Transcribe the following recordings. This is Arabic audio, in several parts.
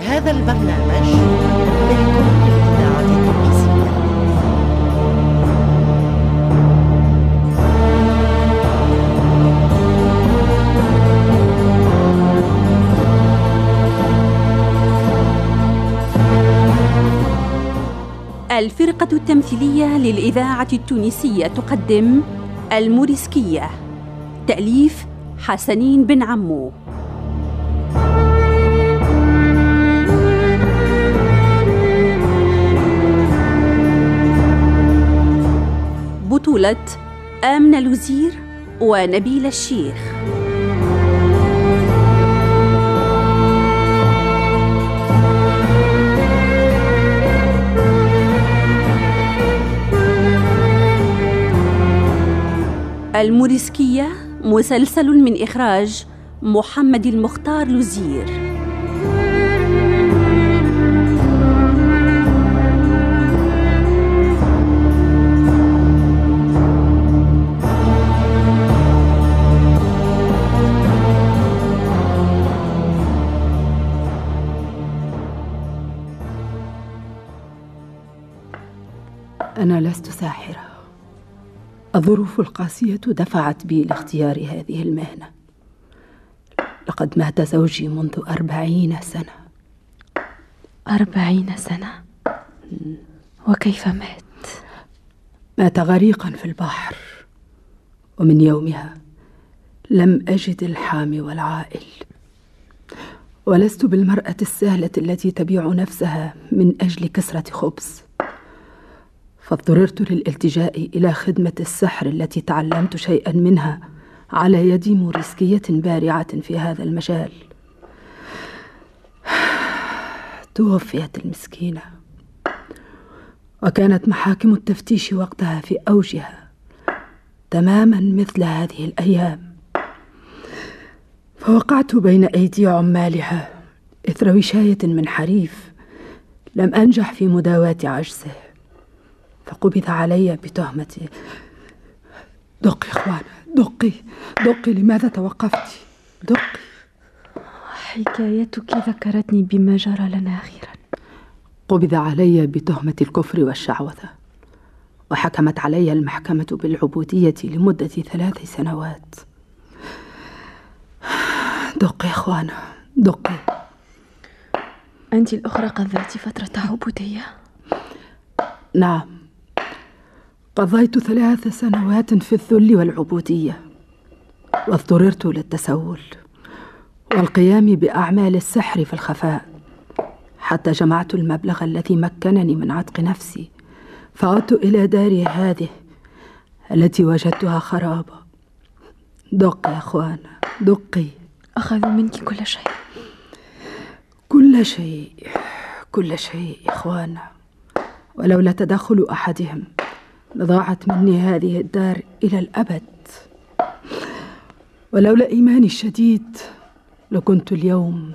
هذا البرنامج ملك للإذاعة التونسية. الفرقة التمثيلية للإذاعة التونسية تقدم الموريسكية. تأليف حسنين بن عمو. بطولة آمنة لوزير ونبيل الشيخ. الموريسكية مسلسل من إخراج محمد المختار لوزير. أنا لست ساحرة. الظروف القاسية دفعت بي لاختيار هذه المهنة. لقد مات زوجي منذ أربعين سنة. أربعين سنة؟ وكيف مات؟ مات غريقا في البحر. ومن يومها لم أجد الحامي والعائل. ولست بالمرأة السهلة التي تبيع نفسها من أجل كسرة خبز. فاضطررت للالتجاء إلى خدمة السحر التي تعلمت شيئا منها على يد موريسكية بارعة في هذا المجال. توفيت المسكينة. وكانت محاكم التفتيش وقتها في أوجها تماما مثل هذه الأيام. فوقعت بين أيدي عمالها إثر وشاية من حريف لم أنجح في مداواة عجزه. فقبض علي بتهمة. دقي إخوانا دقي دقي لماذا توقفت؟ دقي حكايتك ذكرتني بما جرى لنا أخيرا. قبض علي بتهمة الكفر والشعوذة وحكمت علي المحكمة بالعبودية لمدة ثلاث سنوات. دقي إخوانا دقي أنت الأخرى قضيت فترة عبودية. نعم. قضيت ثلاث سنوات في الذل والعبودية واضطررت للتسول والقيام بأعمال السحر في الخفاء. حتى جمعت المبلغ الذي مكنني من عتق نفسي فعدت إلى داري هذه التي وجدتها خرابة. دقي يا أخوانا دقي. أخذوا منك كل شيء. كل شيء كل شيء يا إخوانا ولولا تدخل أحدهم. لضاعت مني هذه الدار إلى الأبد. ولولا إيماني الشديد لكنت اليوم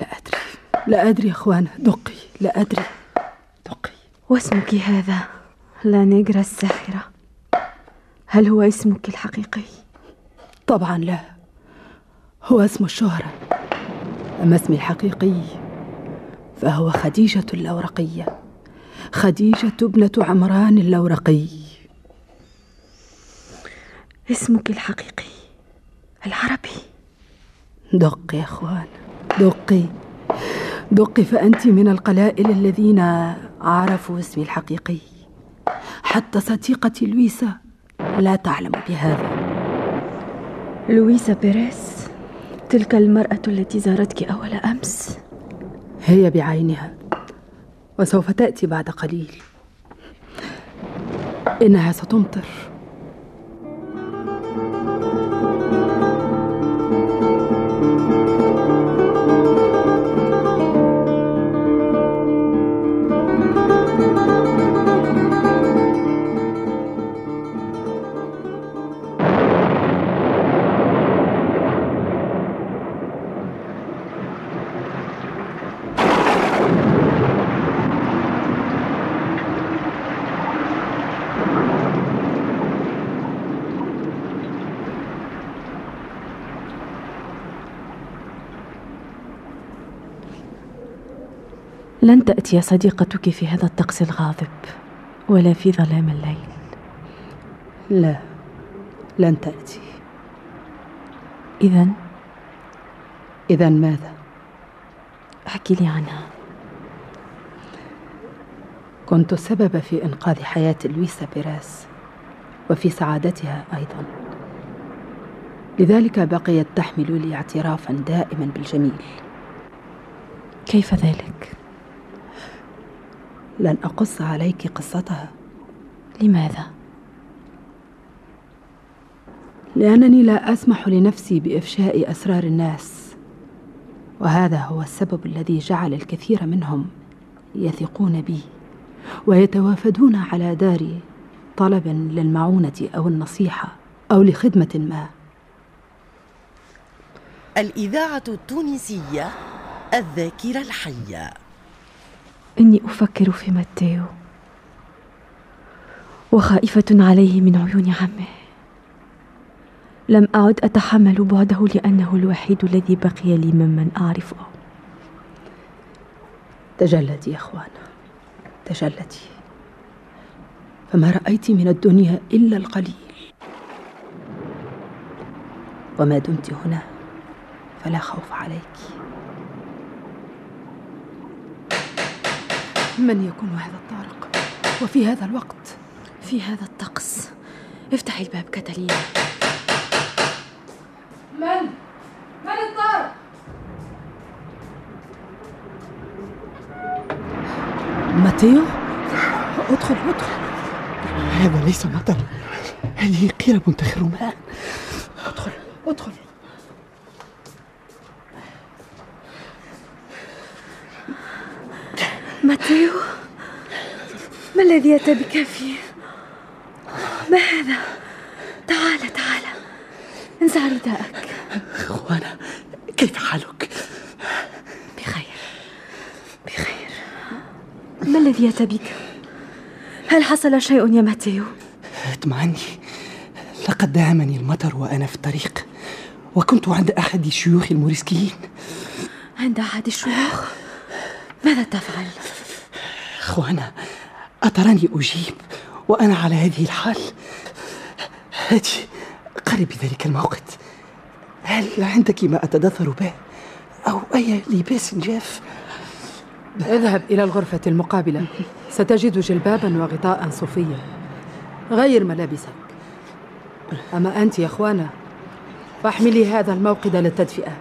لا أدري لا أدري يا أخوانا دقي لا أدري دقي. واسمك هذا؟ لا نيجرا الساحرة. هل هو اسمك الحقيقي؟ طبعا لا. هو اسم الشهرة. أما اسمي الحقيقي فهو خديجة اللورقية خديجة ابنة عمران اللورقي. اسمك الحقيقي العربي. دقي يا إخوان دقي. دقي فأنت من القلائل الذين عرفوا اسمي الحقيقي. حتى صديقتي لويسا لا تعلم بهذا. لويسا بيريس تلك المرأة التي زارتك أول أمس؟ هي بعينها. وسوف تأتي بعد قليل. إنها ستمطر. لن تأتي صديقتك في هذا الطقس الغاضب ولا في ظلام الليل. لا لن تأتي. إذا إذا ماذا؟ أحكي لي عنها. كنت السبب في إنقاذ حياة لويسا بيراس وفي سعادتها أيضا. لذلك بقيت تحمل لي اعترافا دائما بالجميل. كيف ذلك؟ لن أقص عليك قصتها. لماذا؟ لأنني لا أسمح لنفسي بإفشاء أسرار الناس وهذا هو السبب الذي جعل الكثير منهم يثقون بي ويتوافدون على داري طلبا للمعونة أو النصيحة أو لخدمة ما. الإذاعة التونسية الذاكرة الحية. إني أفكر في ماتيو. وخائفة عليه من عيون عمه. لم أعد أتحمل بعده لأنه الوحيد الذي بقي لي ممن أعرفه. تجلدي يا أخوانا تجلدي. فما رأيت من الدنيا إلا القليل. وما دمت هنا فلا خوف عليك. من يكون هذا الطارق؟ وفي هذا الوقت؟ في هذا الطقس. افتحي الباب كاتالينا. من؟ من الطارق؟ ماتيو؟ ادخل ادخل هذا ليس مطر. هذه قيرة منتخر ماء ادخل ادخل. ماتيو ما الذي أتى بك فيه؟ ما هذا؟ تعال تعال انزع رداءك اخوانا كيف حالك؟ بخير بخير ما الذي أتى بك؟ هل حصل شيء يا ماتيو؟ اطمئني لقد داهمني المطر وأنا في الطريق وكنت عند أحد الشيوخ الموريسكيين عند أحد الشيوخ ماذا تفعل؟ اخوانا أتراني أجيب وأنا على هذه الحال. هاتي قربي ذلك الموقد. هل عندك ما أتدثر به؟ أو أي لباس جاف؟ اذهب إلى الغرفة المقابلة. ستجد جلبابا وغطاء صوفيا. غير ملابسك. أما أنت يا أخوانا فاحملي هذا الموقد للتدفئة.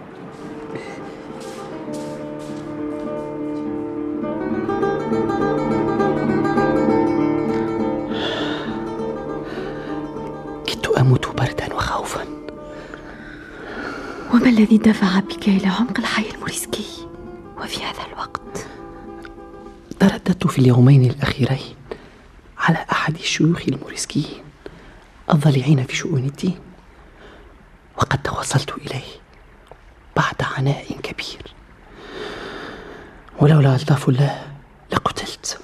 الذي دفع بك إلى عمق الحي الموريسكي وفي هذا الوقت؟ ترددت في اليومين الأخيرين على أحد الشيوخ الموريسكيين الضليعين في شؤون الدين وقد توصلت إليه بعد عناء كبير ولولا ألطاف الله لقتلت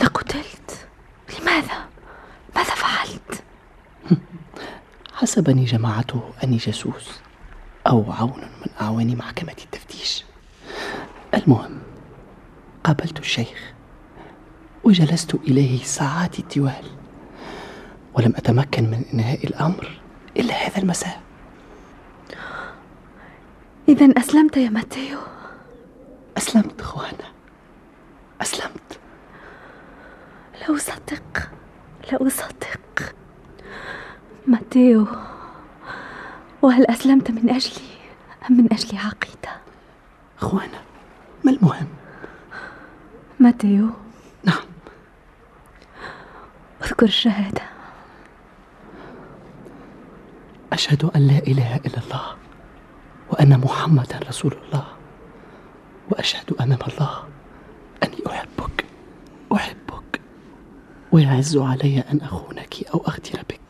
لقتلت لماذا؟ ماذا فعلت؟ حسبني جماعته أني جاسوس أو عون من أعوان محكمة التفتيش. المهم قابلت الشيخ وجلست إليه ساعات التوال ولم أتمكن من إنهاء الأمر إلا هذا المساء. إذا أسلمت يا ماتيو. أسلمت أخوانا. أسلمت. لا أصدق. لا أصدق. ماتيو. وهل أسلمت من أجلي أم من أجل عقيدة؟ أخوانا ما المهم؟ ماتيو. نعم. اذكر الشهادة. أشهد أن لا إله إلا الله وأن محمدا رسول الله وأشهد أمام الله أني أحبك أحبك ويعز علي أن أخونك أو أغدر بك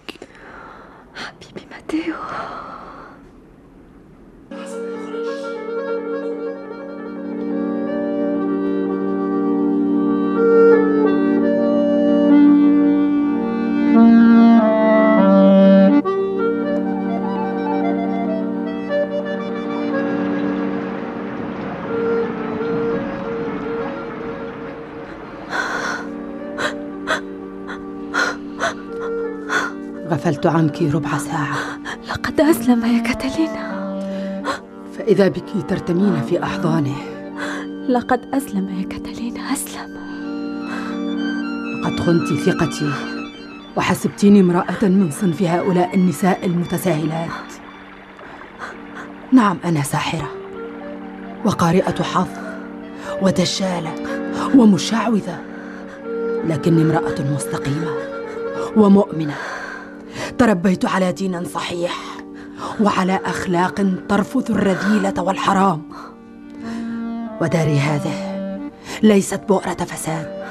غفلت عنك ربع ساعة. لقد أسلم يا كاتالينا. فإذا بك ترتمين في أحضانه. لقد أسلم يا كاتالينا أسلم. لقد خنت ثقتي وحسبتيني امرأة من صنف هؤلاء النساء المتساهلات. نعم أنا ساحرة وقارئة حظ ودجالة ومشعوذة لكني امرأة مستقيمة ومؤمنة. تربيت على دين صحيح وعلى أخلاق ترفض الرذيلة والحرام. وداري هذه ليست بؤرة فساد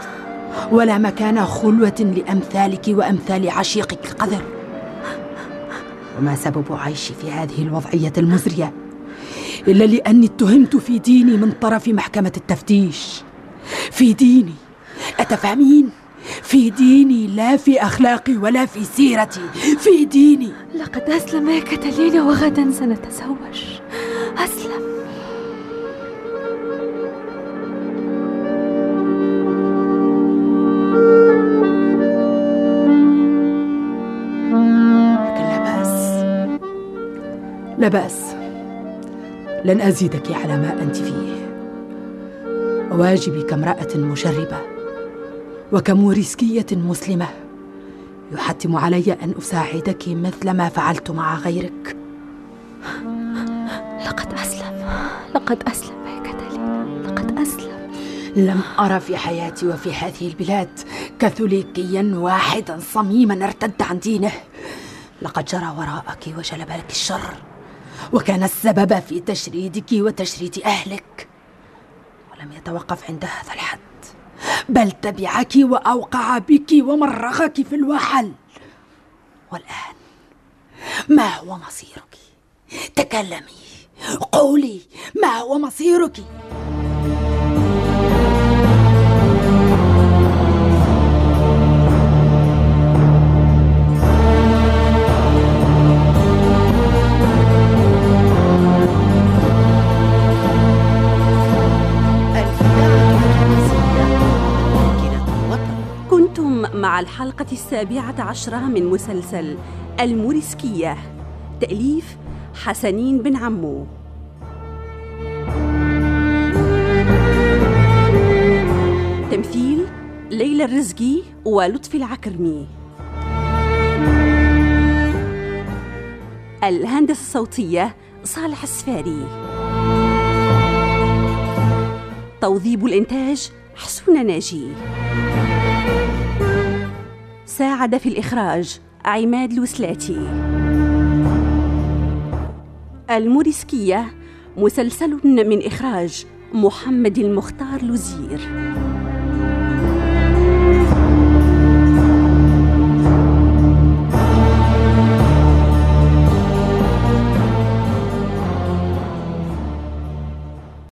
ولا مكان خلوة لأمثالك وأمثال عشيقك القذر. وما سبب عيشي في هذه الوضعية المزرية إلا لأني اتهمت في ديني من طرف محكمة التفتيش. في ديني. أتفهمين؟ في ديني لا في أخلاقي ولا في سيرتي في ديني. لقد أسلم يا كاتالينا وغدا سنتزوج. أسلم. لكن لا بأس. لا بأس. لن أزيدك على ما أنت فيه. واجبي كامرأة مجربة وكموريسكية مسلمة. يحتم علي أن أساعدك مثل ما فعلت مع غيرك. لقد أسلم. لقد أسلم يا كاتالينا لقد أسلم. لم أرى في حياتي وفي هذه البلاد كاثوليكيا واحدا صميما ارتد عن دينه. لقد جرى وراءك وجلب لك الشر وكان السبب في تشريدك وتشريد أهلك. ولم يتوقف عند هذا الحد. بل تبعك وأوقع بك ومرغك في الوحل والآن ما هو مصيرك؟ تكلمي قولي ما هو مصيرك؟ الحلقة السابعة عشرة من مسلسل الموريسكية. تأليف حسنين بن عمو. تمثيل ليلى الرزقي ولطفي العكرمي. الهندسة الصوتية صالح السفاري. توظيب الإنتاج حسون ناجي. ساعد في الإخراج عماد الوسلاتي الموريسكية مسلسل من إخراج محمد المختار لوزير.